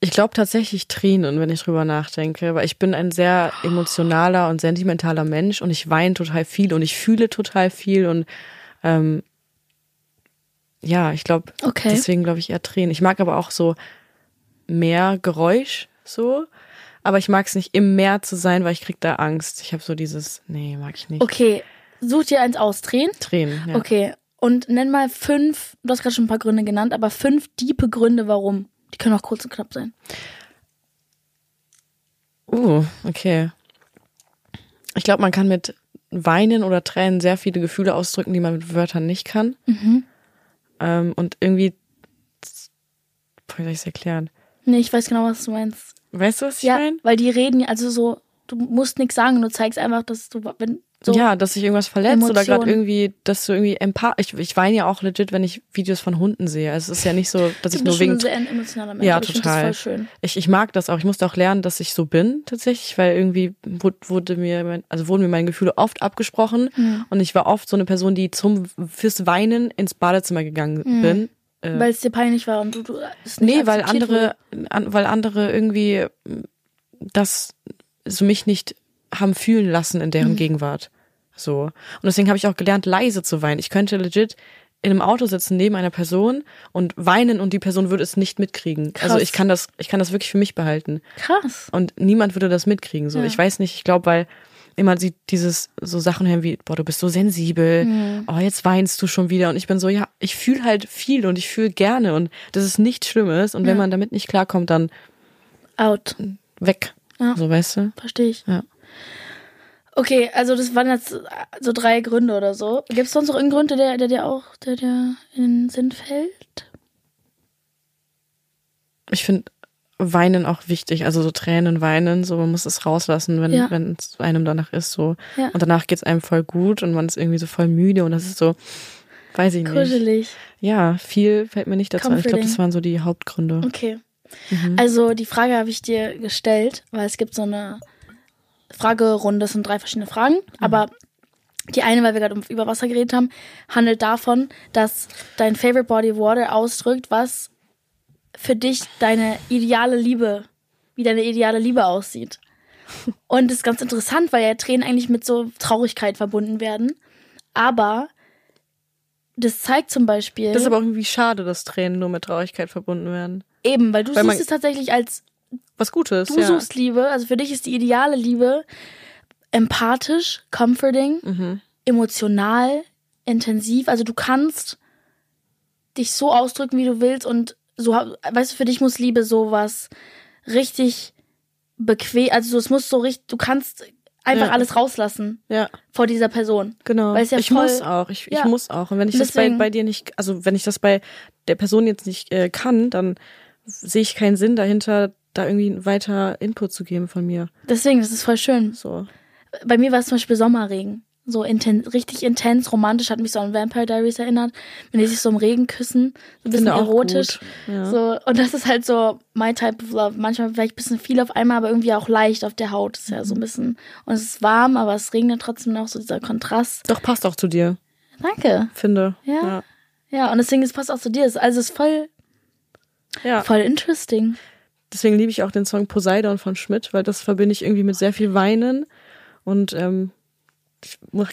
Ich glaube tatsächlich Tränen, wenn ich drüber nachdenke, weil ich bin ein sehr emotionaler und sentimentaler Mensch und ich weine total viel und ich fühle total viel und ähm, ja, ich glaube, Okay. deswegen glaube ich eher Tränen. Ich mag aber auch so mehr Geräusch so, aber ich mag es nicht im Meer zu sein, weil ich krieg da Angst. Ich habe so dieses, nee, mag ich nicht. Okay, such dir eins aus, Tränen. Tränen, ja. Okay, und nenn mal fünf, du hast gerade schon ein paar Gründe genannt, aber fünf diepe Gründe, warum. Die können auch kurz und knapp sein. Uh, okay. Ich glaube, man kann mit Weinen oder Tränen sehr viele Gefühle ausdrücken, die man mit Wörtern nicht kann. Ähm, und irgendwie, wie soll ich es erklären? Nee, ich weiß genau, was du meinst. Weißt du, was ich ja, meine? weil die reden, also so, du musst nichts sagen, du zeigst einfach, dass du, wenn, so, ja, dass sich irgendwas verletzt oder gerade Emotionen. irgendwie, dass du irgendwie empath. Ich, ich weine ja auch legit, wenn ich Videos von Hunden sehe. Also Es ist ja nicht so, dass ich nur wegen ein sehr emotionaler Mensch. Ja, ich total. Das voll schön. Ich, ich mag das auch. Ich musste auch lernen, dass ich so bin, tatsächlich, weil irgendwie wurde, mir, also wurden mir meine Gefühle oft abgesprochen Mhm. und ich war oft so eine Person, die zum fürs Weinen ins Badezimmer gegangen bin. Äh, Weil es dir peinlich war und du, du es nicht nee, weil andere, an, weil andere irgendwie mm, das so mich nicht haben fühlen lassen in Mhm. deren Gegenwart. So. Und deswegen habe ich auch gelernt, leise zu weinen. Ich könnte legit in einem Auto sitzen neben einer Person und weinen und die Person würde es nicht mitkriegen. Krass. Also ich kann das, ich kann das wirklich für mich behalten. Krass. Und niemand würde das mitkriegen. So, Ja. ich weiß nicht, ich glaube, weil immer sie dieses so Sachen hören wie, boah, du bist so sensibel, Mhm. oh, jetzt weinst du schon wieder. Und ich bin so, ja, ich fühle halt viel und ich fühle gerne und das ist nichts Schlimmes. Und wenn man damit nicht klarkommt, dann Out. weg. Ja. So, weißt du? Verstehe ich. Ja. Okay, also das waren jetzt so drei Gründe oder so. Gibt es sonst noch irgendeinen Grund, der, der dir auch, der dir in den Sinn fällt? Ich finde Weinen auch wichtig, also so Tränen weinen, so man muss es rauslassen, wenn Ja. wenn es einem danach ist so Ja. und danach geht's einem voll gut und man ist irgendwie so voll müde und das ist so, weiß ich nicht. Kuschelig. Ja, viel fällt mir nicht dazu ein. Ich glaube, Comforting. das waren so die Hauptgründe. Okay. Mhm. Also die Frage habe ich dir gestellt, weil es gibt so eine Fragerunde, es sind drei verschiedene Fragen, Mhm. aber die eine, weil wir gerade um- über Wasser geredet haben, handelt davon, dass dein Favorite Body of Water ausdrückt, was für dich deine ideale Liebe, wie deine ideale Liebe aussieht. Und das ist ganz interessant, weil ja Tränen eigentlich mit so Traurigkeit verbunden werden. Aber das zeigt zum Beispiel Das ist aber auch irgendwie schade, dass Tränen nur mit Traurigkeit verbunden werden. eben, weil du weil siehst es tatsächlich als Was Gutes, Du ja. suchst Liebe, also für dich ist die ideale Liebe empathisch, comforting, Mhm. emotional, intensiv. Also du kannst dich so ausdrücken, wie du willst und so, weißt du, für dich muss Liebe sowas richtig bequem, also so, es muss so richtig, du kannst einfach Ja. alles rauslassen ja, vor dieser Person. genau. Weil es ja ich voll- muss auch, ich, Ja. ich muss auch. Und wenn ich das bei, Deswegen- bei dir nicht, also wenn ich das bei der Person jetzt nicht äh, kann, dann sehe ich keinen Sinn dahinter, da irgendwie weiter Input zu geben von mir. Deswegen, das ist voll schön. So. Bei mir war es zum Beispiel Sommerregen. So intens, richtig intens, romantisch, hat mich so an Vampire Diaries erinnert. Wenn die sich so im Regen küssen, so ein bisschen erotisch. ja. So, und das ist halt so my type of love. Manchmal vielleicht ein bisschen viel auf einmal, aber irgendwie auch leicht auf der Haut. Ist ja Mhm. so ein bisschen. Und es ist warm, aber es regnet trotzdem noch, so dieser Kontrast. Doch, passt auch zu dir, Danke. finde. Ja. Ja. Ja, und deswegen, es passt auch zu dir. Es- Also es ist voll, ja. voll interesting. Deswegen liebe ich auch den Song Poseidon von Schmidt, weil das verbinde ich irgendwie mit sehr viel Weinen. Und ähm,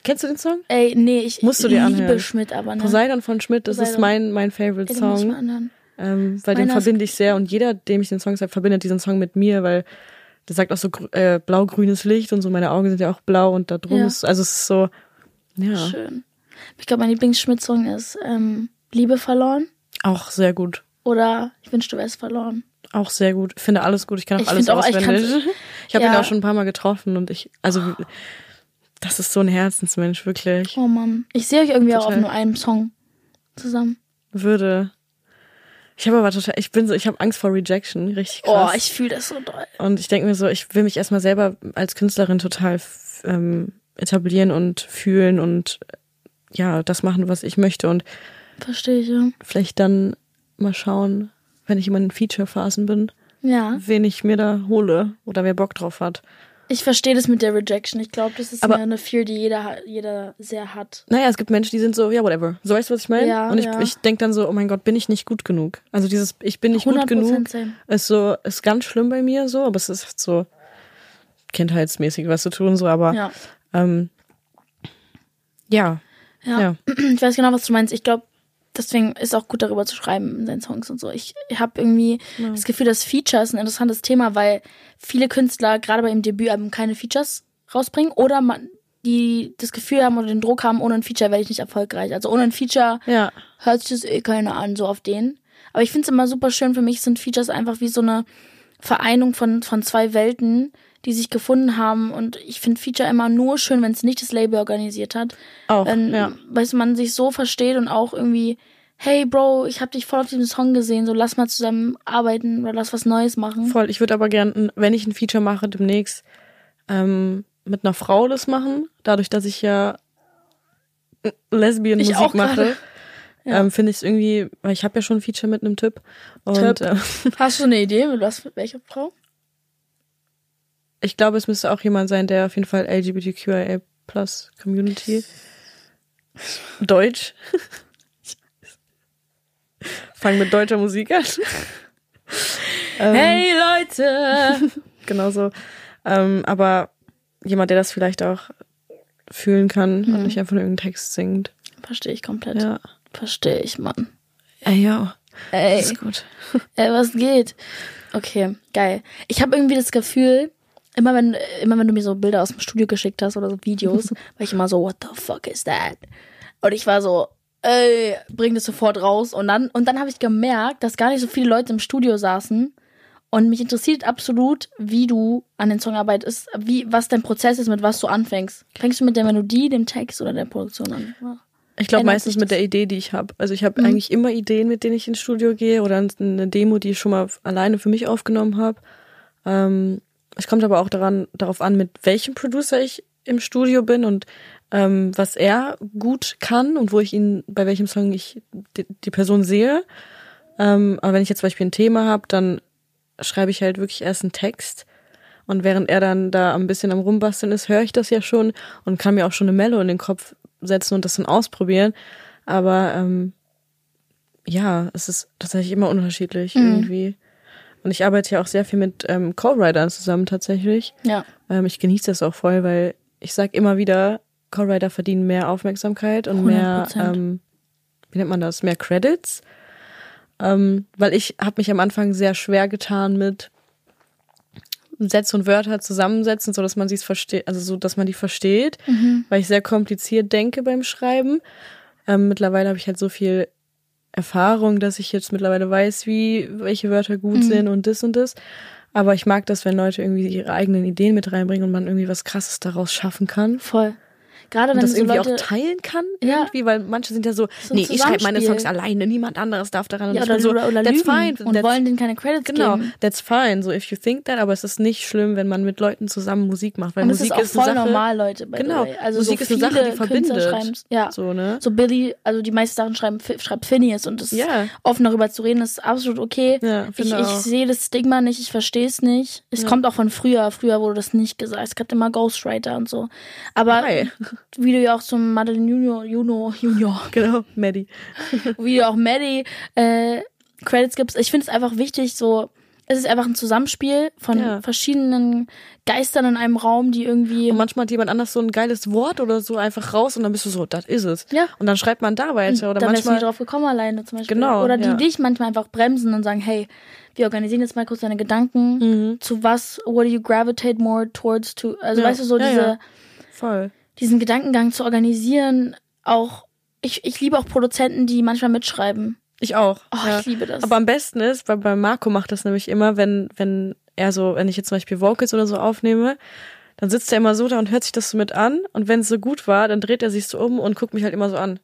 kennst du den Song? Ey, nee, ich Musst du dir liebe anhören. Schmidt, aber ne. Poseidon von Schmidt, das ist Poseidon. mein, mein Favorite Ey, ich Song. Ähm, weil den Meiner ist- verbinde ich sehr und jeder, dem ich den Song sage, verbindet diesen Song mit mir, weil der sagt auch so äh, blau-grünes Licht und so, meine Augen sind ja auch blau und da drum Ja. ist, also es ist so, ja, Schön. Ich glaube, mein Lieblings-Schmidt-Song ist ähm, Liebe verloren auch sehr gut. oder Ich wünschte, du wärst verloren. Auch sehr gut. Ich finde alles gut. Ich kann auch Ich alles auch, ich auswendig. kann's- Ich, habe ihn Ja. auch schon ein paar Mal getroffen und ich, also, das ist so ein Herzensmensch, wirklich. Oh Mann. Ich sehe euch irgendwie auch auf Total. nur einem Song zusammen. Würde. Ich habe aber total, ich bin so, ich habe Angst vor Rejection, richtig krass. Oh, ich fühle das so doll. und ich denke mir so, ich will mich erstmal selber als Künstlerin total ähm, etablieren und fühlen und ja, das machen, was ich möchte und Verstehe ich, ja. vielleicht dann mal schauen, wenn ich immer in Feature-Phasen bin, Ja. wen ich mir da hole oder wer Bock drauf hat. Ich verstehe das mit der Rejection. Ich glaube, das ist Aber- eine- Fear, die jeder, jeder sehr hat. Naja, es gibt Menschen, die sind so, ja, whatever. So weißt du, was ich meine? Ja, und ich, ja. ich denke dann so, oh mein Gott, bin ich nicht gut genug? Also dieses, ich bin nicht gut 100% genug, same. ist so, ist ganz schlimm bei mir so, aber es ist so kindheitsmäßig was zu tun, so, aber Ja. ähm, ja, ja. ja. Ich weiß genau, was du meinst. Ich glaube, deswegen ist auch gut darüber zu schreiben in seinen Songs und so. Ich habe irgendwie das Gefühl, dass Features ein interessantes Thema, weil viele Künstler gerade bei ihrem Debütalbum keine Features rausbringen oder man, die das Gefühl haben oder den Druck haben, ohne ein Feature werde ich nicht erfolgreich. Also ohne ein Feature ja, hört sich das eh keiner an, so auf den. Aber ich finde es immer super schön. Für mich sind Features einfach wie so eine Vereinung von, von zwei Welten, die sich gefunden haben. Und ich finde Feature immer nur schön, wenn es nicht das Label organisiert hat. auch, Wenn, ja. du, man sich so versteht und auch irgendwie, hey Bro, ich habe dich voll auf diesem Song gesehen, so lass mal zusammen arbeiten oder lass was Neues machen. Voll. Ich würde aber gern, wenn ich ein Feature mache, demnächst ähm, mit einer Frau das machen. Dadurch, dass ich ja Lesbian Ich Musik auch mache. Ja. ähm, finde ich es irgendwie, weil ich habe ja schon ein Feature mit einem Typ. Und Typ. äh, Hast du eine Idee, mit was, mit welcher Frau? Ich glaube, es müsste auch jemand sein, der auf jeden Fall LGBTQIA Plus Community Deutsch. Fang mit deutscher Musik an. ähm, Hey Leute! Genau so. Ähm, aber jemand, der das vielleicht auch fühlen kann und nicht einfach nur irgendeinen Text singt. Verstehe ich komplett. Ja. Verstehe ich, Mann. Ey, ja. Ey. Das ist gut. Ey, was geht? Okay, geil. Ich habe irgendwie das Gefühl, immer wenn, immer wenn du mir so Bilder aus dem Studio geschickt hast oder so Videos, war ich immer so, what the fuck is that? Und ich war so, ey, bring das sofort raus. Und dann, und dann habe ich gemerkt, dass gar nicht so viele Leute im Studio saßen. Und mich interessiert absolut, wie du an den Song arbeitest, wie, was dein Prozess ist, mit was du anfängst. Fängst du mit der Melodie, dem Text oder der Produktion an? Ich glaube meistens mit der Idee, die ich habe. Also ich habe Mhm. eigentlich immer Ideen, mit denen ich ins Studio gehe oder eine Demo, die ich schon mal alleine für mich aufgenommen habe. Ähm, es kommt aber auch daran, darauf an, mit welchem Producer ich im Studio bin und ähm, was er gut kann und wo ich ihn, bei welchem Song ich die, die Person sehe. Ähm, aber wenn ich jetzt zum Beispiel ein Thema habe, dann schreibe ich halt wirklich erst einen Text. Und während er dann da ein bisschen am Rumbasteln ist, höre ich das ja schon und kann mir auch schon eine Mello in den Kopf setzen und das dann ausprobieren. Aber ähm, ja, es ist tatsächlich immer unterschiedlich irgendwie. Und ich arbeite ja auch sehr viel mit ähm, Co-Writern zusammen tatsächlich. Ja. Ähm, ich genieße das auch voll, weil ich sag immer wieder, Co-Writer verdienen mehr Aufmerksamkeit und mehr, 100%. ähm, wie nennt man das, mehr Credits. Ähm, weil ich habe mich am Anfang sehr schwer getan mit Sätze und Wörter zusammensetzen, so dass man sie versteht, also so, dass man die versteht, weil ich sehr kompliziert denke beim Schreiben. Ähm, mittlerweile habe ich halt so viel Erfahrung, dass ich jetzt mittlerweile weiß, wie welche Wörter gut sind und das und das. Aber ich mag das, wenn Leute irgendwie ihre eigenen Ideen mit reinbringen und man irgendwie was Krasses daraus schaffen kann. Voll. Gerade und wenn das so irgendwie Leute, auch teilen kann, Ja. irgendwie, weil manche sind ja so, So nee, ich schreibe meine Songs alleine, niemand anderes darf daran. Und ja, oder, so, oder, oder that's fine. und that's, wollen denen keine Credits Genau, geben. that's fine. So, if you think that, aber es ist nicht schlimm, wenn man mit Leuten zusammen Musik macht, weil Und Musik es ist auch ist eine voll Sache, normal, Leute. By Genau. Also Musik so ist eine Sache, die verbindet. ja. So, ne? So Billy, also die meisten Sachen schreiben, schreibt Phineas und das Ja. offen darüber zu reden, ist absolut okay. Ja, ich ich sehe das Stigma nicht, ich verstehe es nicht. Es Ja. kommt auch von früher. Früher wurde das nicht gesagt. Es gab immer Ghostwriter und so. Aber Hi. Wie du ja auch zum Madeline Junior, Juno, Junior, Genau, Maddie. wie du auch Maddie äh, Credits gibst, ich finde es einfach wichtig, so es ist einfach ein Zusammenspiel von Ja. verschiedenen Geistern in einem Raum, die irgendwie Und manchmal hat jemand anders so ein geiles Wort oder so einfach raus und dann bist du so, das ist es. Ja. Und dann schreibt man da weiter. Oder da wärst du manchmal. nicht drauf gekommen alleine zum Beispiel. Genau, Oder die ja. dich manchmal einfach bremsen und sagen, hey, wir organisieren jetzt mal kurz deine Gedanken. Mhm. Zu was, what do you gravitate more towards to, also Ja, weißt du, so diese, ja. Voll. Diesen Gedankengang zu organisieren, auch, ich, ich liebe auch Produzenten, die manchmal mitschreiben. Ich auch. Oh, ja. ich liebe das. Aber am besten ist, weil bei Marco macht das nämlich immer, wenn, wenn er so, wenn ich jetzt zum Beispiel Vocals oder so aufnehme, dann sitzt er immer so da und hört sich das so mit an. Und wenn es so gut war, dann dreht er sich so um und guckt mich halt immer so an.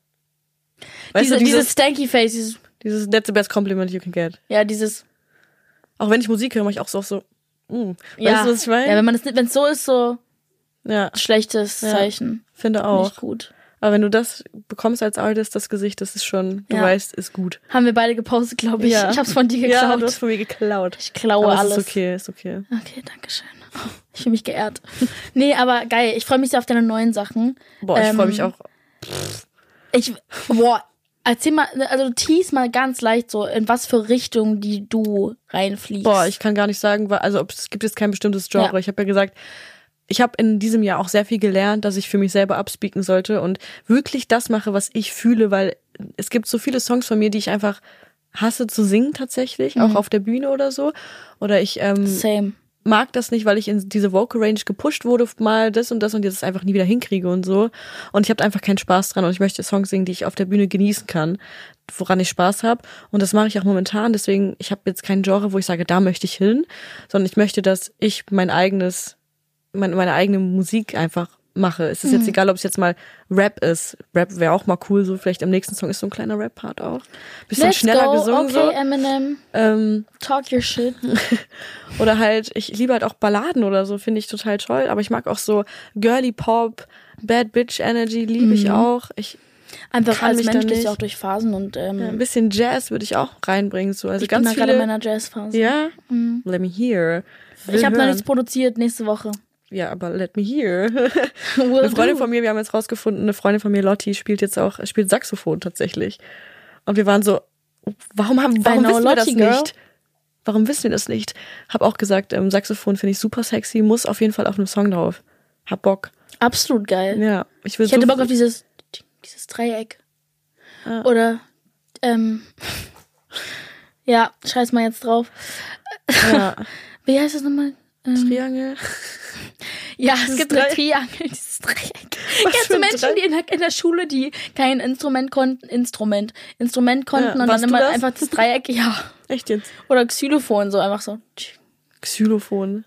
Weißt diese, du, dieses dieses, stanky face, dieses, dieses That's the best compliment you can get. ja, dieses, Auch wenn ich Musik höre, mache ich auch so, so mm. ja. Weißt du, was ich meine? Ja, wenn man nicht, wenn es so ist, so Ja, schlechtes Ja. Zeichen. finde auch. Nicht gut. Aber wenn du das bekommst als Artist, das Gesicht, das ist schon, du Ja. weißt, ist gut. Haben wir beide gepostet, glaube ich. Ja. Ich hab's von dir Ja, geklaut. du hast von mir geklaut. ich klaue Aber alles. es ist okay, ist okay. Okay, danke schön. Ich fühle mich geehrt. Nee, aber geil. Ich freue mich sehr auf deine neuen Sachen. Boah, ich Ähm, freue mich auch. Ich, boah, erzähl mal, also tease mal ganz leicht so, in was für Richtung die du reinfliegst. Boah, ich kann gar nicht sagen, weil, also ob es gibt jetzt kein bestimmtes Genre. Ja. Ich habe ja gesagt, ich habe in diesem Jahr auch sehr viel gelernt, dass ich für mich selber abspeaken sollte und wirklich das mache, was ich fühle, weil es gibt so viele Songs von mir, die ich einfach hasse zu singen tatsächlich, Mhm. auch auf der Bühne oder so. Oder ich ähm, Same. mag das nicht, weil ich in diese Vocal Range gepusht wurde, mal das und das und jetzt einfach nie wieder hinkriege und so. Und ich habe einfach keinen Spaß dran und ich möchte Songs singen, die ich auf der Bühne genießen kann, woran ich Spaß habe. Und das mache ich auch momentan. Deswegen, ich habe jetzt kein Genre, wo ich sage, da möchte ich hin, sondern ich möchte, dass ich mein eigenes, mein, meine eigene Musik einfach mache. Es ist jetzt egal, ob es jetzt mal Rap ist. Rap wäre auch mal cool, so vielleicht im nächsten Song ist so ein kleiner Rap-Part auch. Bisschen Let's schneller go. gesungen okay, so. Eminem, Ähm, talk your shit. oder halt, ich liebe halt auch Balladen oder so, finde ich total toll. Aber ich mag auch so Girly Pop, Bad Bitch Energy liebe ich auch. Ich, Einfach als Mensch gehst du auch durch Phasen und ähm, ein bisschen Jazz würde ich auch reinbringen. So. Also ich bin ganz da gerade in viele. meiner Jazzphase. Ja? Let me hear. Will Ich habe noch nichts produziert nächste Woche. Ja, aber let me hear. Will Eine Freundin do. von mir, wir haben jetzt rausgefunden, eine Freundin von mir, Lotti, spielt jetzt auch, spielt Saxophon tatsächlich. Und wir waren so, warum haben, warum know wissen wir das Lottie, girl. nicht? Warum wissen wir das nicht? Hab auch gesagt, ähm, Saxophon finde ich super sexy, muss auf jeden Fall auf einem Song drauf. Hab Bock. Absolut geil. Ja, ich will Ich hätte so Bock auf dieses, dieses Dreieck. Ah. Oder, ähm, ja, scheiß mal jetzt drauf. ja, Wie heißt das nochmal? Ähm, Triangel. ja, es dieses gibt ein Dreieck. Triangel, dieses Dreieck. Was Kennst du Menschen, Dreieck? die in der, in der Schule, die kein Instrument konnten, Instrument, Instrument konnten Ja, und dann immer das? einfach das Dreieck, ja. Echt jetzt? Oder Xylophon, so einfach so. Xylophon.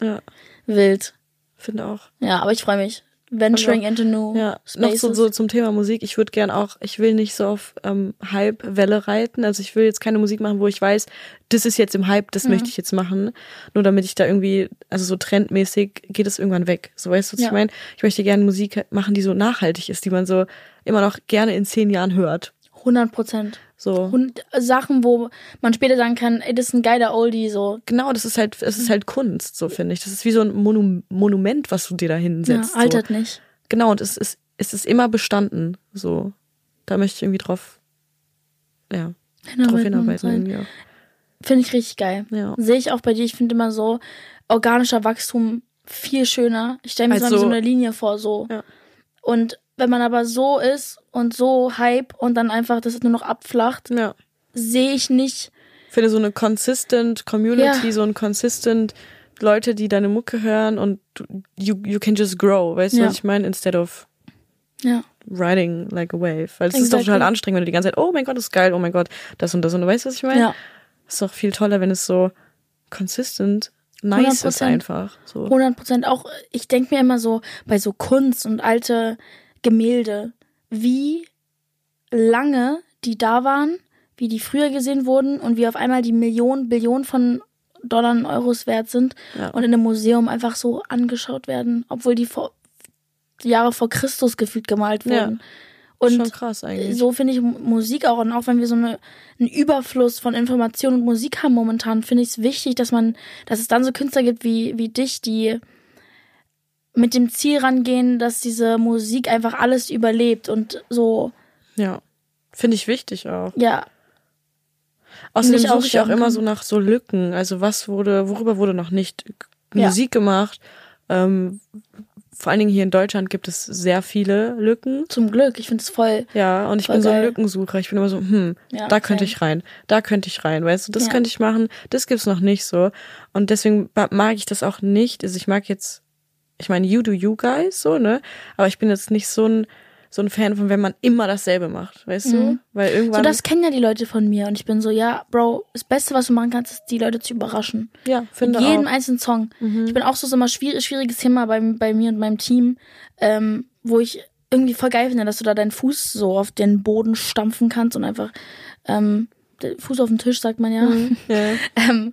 Ja, Wild. finde auch. Ja, aber ich freue mich. Venturing into new Ja, noch spaces. so, so zum Thema Musik. Ich würde gern auch, ich will nicht so auf ähm, Hype-Welle reiten. Also ich will jetzt keine Musik machen, wo ich weiß, das ist jetzt im Hype, das Mhm. möchte ich jetzt machen. Nur damit ich da irgendwie, also so trendmäßig geht es irgendwann weg. So weißt du, was Ja. ich meine? Ich möchte gerne Musik machen, die so nachhaltig ist, die man so immer noch gerne in zehn Jahren hört. 100 Prozent. So. Und Sachen, wo man später sagen kann, ey, das ist ein geiler Oldie, so. Genau, das ist halt, es ist halt Kunst, so finde ich. Das ist wie so ein Monu Monument, was du dir da Ja, hinsetzt. altert so. nicht. Genau, und es ist, es ist immer bestanden. So. Da möchte ich irgendwie drauf, ja, drauf hinarbeiten. Ja. Finde ich richtig geil. Ja. Sehe ich auch bei dir. Ich finde immer so organischer Wachstum viel schöner. Ich stelle mir Als so, so so- eine Linie vor, so. Ja. Und wenn man aber so ist und so Hype und dann einfach das nur noch abflacht, ja. sehe ich nicht. Ich finde so eine consistent Community, Ja. so ein consistent Leute, die deine Mucke hören und du, you, you can just grow. Weißt du, Ja. was ich meine? Instead of Ja. riding like a wave. Weil es ist doch Exactly. total anstrengend, wenn du die ganze Zeit, oh mein Gott, das ist geil, oh mein Gott, das und das und du weißt, was ich meine? Ja. ist doch viel toller, wenn es so consistent nice ist 100%. einfach. So. 100 Prozent. Auch, ich denke mir immer so, bei so Kunst und alte Gemälde, wie lange die da waren, wie die früher gesehen wurden und wie auf einmal die Millionen, Billionen von Dollar und Euros wert sind Ja. und in einem Museum einfach so angeschaut werden, obwohl die vor Jahre vor Christus gefühlt gemalt Ja. wurden. Schon Und krass eigentlich. so finde ich Musik auch und auch wenn wir so eine, einen Überfluss von Informationen und Musik haben momentan, finde ich es wichtig, dass man, dass es dann so Künstler gibt wie, wie dich, die mit dem Ziel rangehen, dass diese Musik einfach alles überlebt und so, Ja. Finde ich wichtig auch. ja, Außerdem suche ich auch immer kann. so nach so Lücken. Also was wurde, worüber wurde noch nicht Ja. Musik gemacht? Ähm, vor allen Dingen hier in Deutschland gibt es sehr viele Lücken. zum Glück. Ich finde es voll, Ja, und ich bin so ein geil. Lückensucher. Ich bin immer so, hm, Ja, da könnte ich rein, da könnte ich rein, weißt du, das Ja. könnte ich machen, das gibt's noch nicht so. Und deswegen mag ich das auch nicht. Also ich mag jetzt, ich meine, you do you guys, so, ne? Aber ich bin jetzt nicht so ein, so ein Fan von, wenn man immer dasselbe macht, weißt du? Weil so irgendwann, das kennen ja die Leute von mir und ich bin so, ja, Bro, das Beste, was du machen kannst, ist die Leute zu überraschen. ja, finde jedem auch. Mhm. einzelnen Song. Ich bin auch so, so immer schwierig, schwieriges Thema bei, bei mir und meinem Team, ähm, wo ich irgendwie voll geil finde, dass du da deinen Fuß so auf den Boden stampfen kannst und einfach ähm, Fuß auf den Tisch, sagt man ja. Ja. ähm,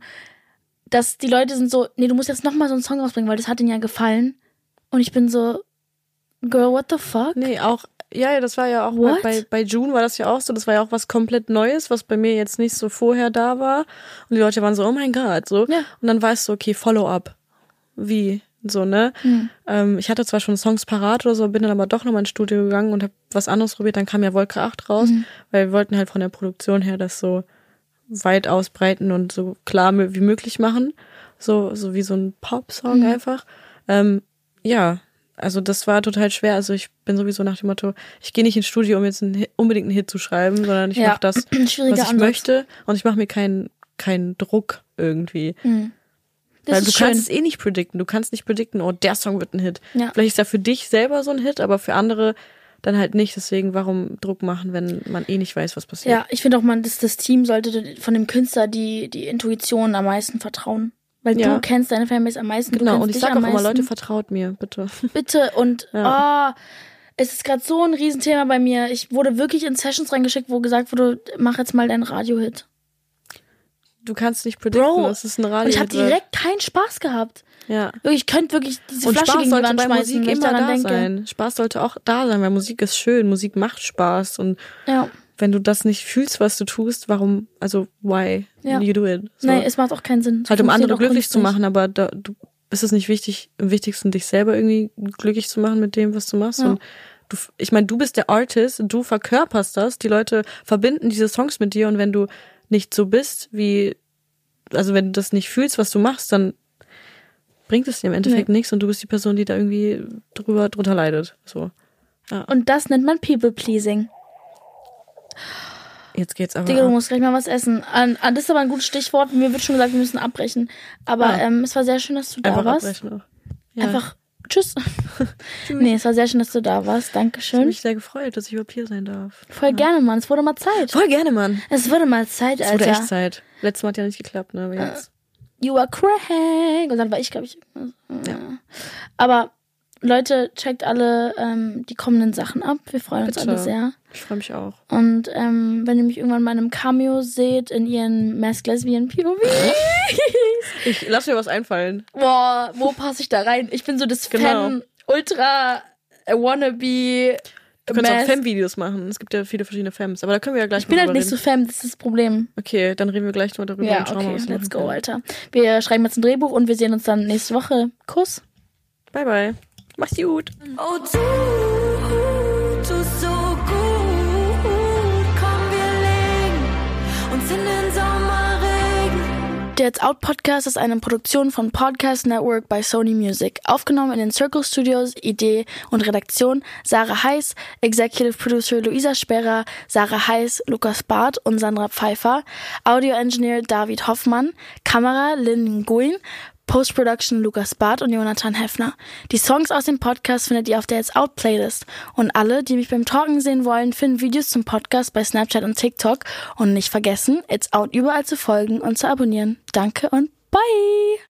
dass die Leute sind so, nee, du musst jetzt nochmal so einen Song rausbringen, weil das hat ihnen ja gefallen. Und ich bin so, Girl, what the fuck? Nee, auch, ja, ja, das war ja auch bei, What? bei, bei June war das ja auch so, das war ja auch was komplett Neues, was bei mir jetzt nicht so vorher da war. Und die Leute waren so, oh mein Gott, so. Ja. Und dann war es so, okay, Follow-up. Wie? So, ne? Hm. Ähm, ich hatte zwar schon Songs parat oder so, bin dann aber doch nochmal ins Studio gegangen und habe was anderes probiert. Dann kam ja Wolke 8 raus, Mhm. weil wir wollten halt von der Produktion her das so weit ausbreiten und so klar wie möglich machen. So, so wie so ein Pop-Song Mhm. einfach. Ähm, ja, also das war total schwer. Also ich bin sowieso nach dem Motto, ich gehe nicht ins Studio, um jetzt einen, unbedingt einen Hit zu schreiben, sondern ich Ja. mache das, was ich Ansatz. möchte und ich mache mir keinen keinen Druck irgendwie. Das Weil du schön. kannst es eh nicht predikten. Du kannst nicht predikten, oh, der Song wird ein Hit. Ja. Vielleicht ist er für dich selber so ein Hit, aber für andere dann halt nicht. Deswegen, warum Druck machen, wenn man eh nicht weiß, was passiert? Ja, ich finde auch, man, das, das Team sollte von dem Künstler die, die Intuition am meisten vertrauen. Weil Ja. du kennst deine Fanbase am meisten. Genau, und ich dich sag am auch immer. Leute, vertraut mir, bitte. Bitte und Ja. oh, es ist gerade so ein Riesenthema bei mir. Ich wurde wirklich in Sessions reingeschickt, wo gesagt wurde, mach jetzt mal deinen Radiohit. Du kannst nicht predikten, Bro, das ist ein Radio. ich habe direkt keinen Spaß gehabt. Ja. Ich könnte wirklich diese Und Flasche Spaß gegen die Wand bei schmeißen, Musik wenn ich immer daran da denke. sein. Spaß sollte auch da sein, weil Musik ist schön, Musik macht Spaß und Ja. wenn du das nicht fühlst, was du tust, warum, also why Ja. you do it? So. Nee, es macht auch keinen Sinn. So halt um andere glücklich zu machen, aber da, du ist es nicht wichtig, am wichtigsten dich selber irgendwie glücklich zu machen mit dem, was du machst. Ja. Und du, ich meine, du bist der Artist, du verkörperst das, die Leute verbinden diese Songs mit dir und wenn du nicht so bist, wie, also wenn du das nicht fühlst, was du machst, dann bringt es dir im Endeffekt nichts und du bist die Person, die da irgendwie drüber drunter leidet. So. Und das nennt man People-Pleasing. Jetzt geht's aber. Digga, du musst gleich mal was essen. An, an, das ist aber ein gutes Stichwort. Mir wird schon gesagt, wir müssen abbrechen. Aber Ah. ähm, es war sehr schön, dass du da Einfach warst. abbrechen auch. Ja. Einfach tschüss. nee, es war sehr schön, dass du da warst. Ich habe Dankeschön. mich sehr gefreut, dass ich überhaupt hier sein darf. Voll gerne, Mann. Es wurde mal Zeit. Voll gerne, Mann. Es wurde mal Zeit, Es wurde Alter. echt Zeit. Letztes Mal hat ja nicht geklappt, ne? Aber jetzt. You are crack. Und dann war ich, glaube ich. Ja. Aber Leute, checkt alle ähm, die kommenden Sachen ab. Wir freuen uns Bitte. alle sehr. Ich freue mich auch. Und ähm, wenn ihr mich irgendwann mal in einem Cameo seht, in ihren Mask Lesbian POV, Ich lass mir was einfallen. boah, wo passe ich da rein? Ich bin so das Genau. Fan, Ultra äh, Wannabe. Du kannst auch Mask. Fem-Videos machen. Es gibt ja viele verschiedene Fems. Aber da können wir ja gleich Ich bin halt nicht so reden. Fam, das ist das Problem. Okay, dann reden wir gleich mal darüber Ja, und schauen mal, okay, was let's go, können. Alter. Wir schreiben jetzt ein Drehbuch und wir sehen uns dann nächste Woche. Kuss. Bye, bye. Mach's gut. Oh, du tust so gut. Komm, wir legen uns in den Sommerregen. Der It's Out Podcast ist eine Produktion von Podcast Network bei Sony Music. Aufgenommen in den Circle Studios, Idee und Redaktion Sarah Heiß, Executive Producer Luisa Sperrer, Sarah Heiß, Lukas Barth und Sandra Pfeiffer, Audio Engineer David Hoffmann, Kamera Lynn Nguyen, Post-Production Lukas Barth und Jonathan Heffner. Die Songs aus dem Podcast findet ihr auf der It's Out Playlist. Und alle, die mich beim Talken sehen wollen, finden Videos zum Podcast bei Snapchat und TikTok. Und nicht vergessen, It's Out überall zu folgen und zu abonnieren. Danke und bye!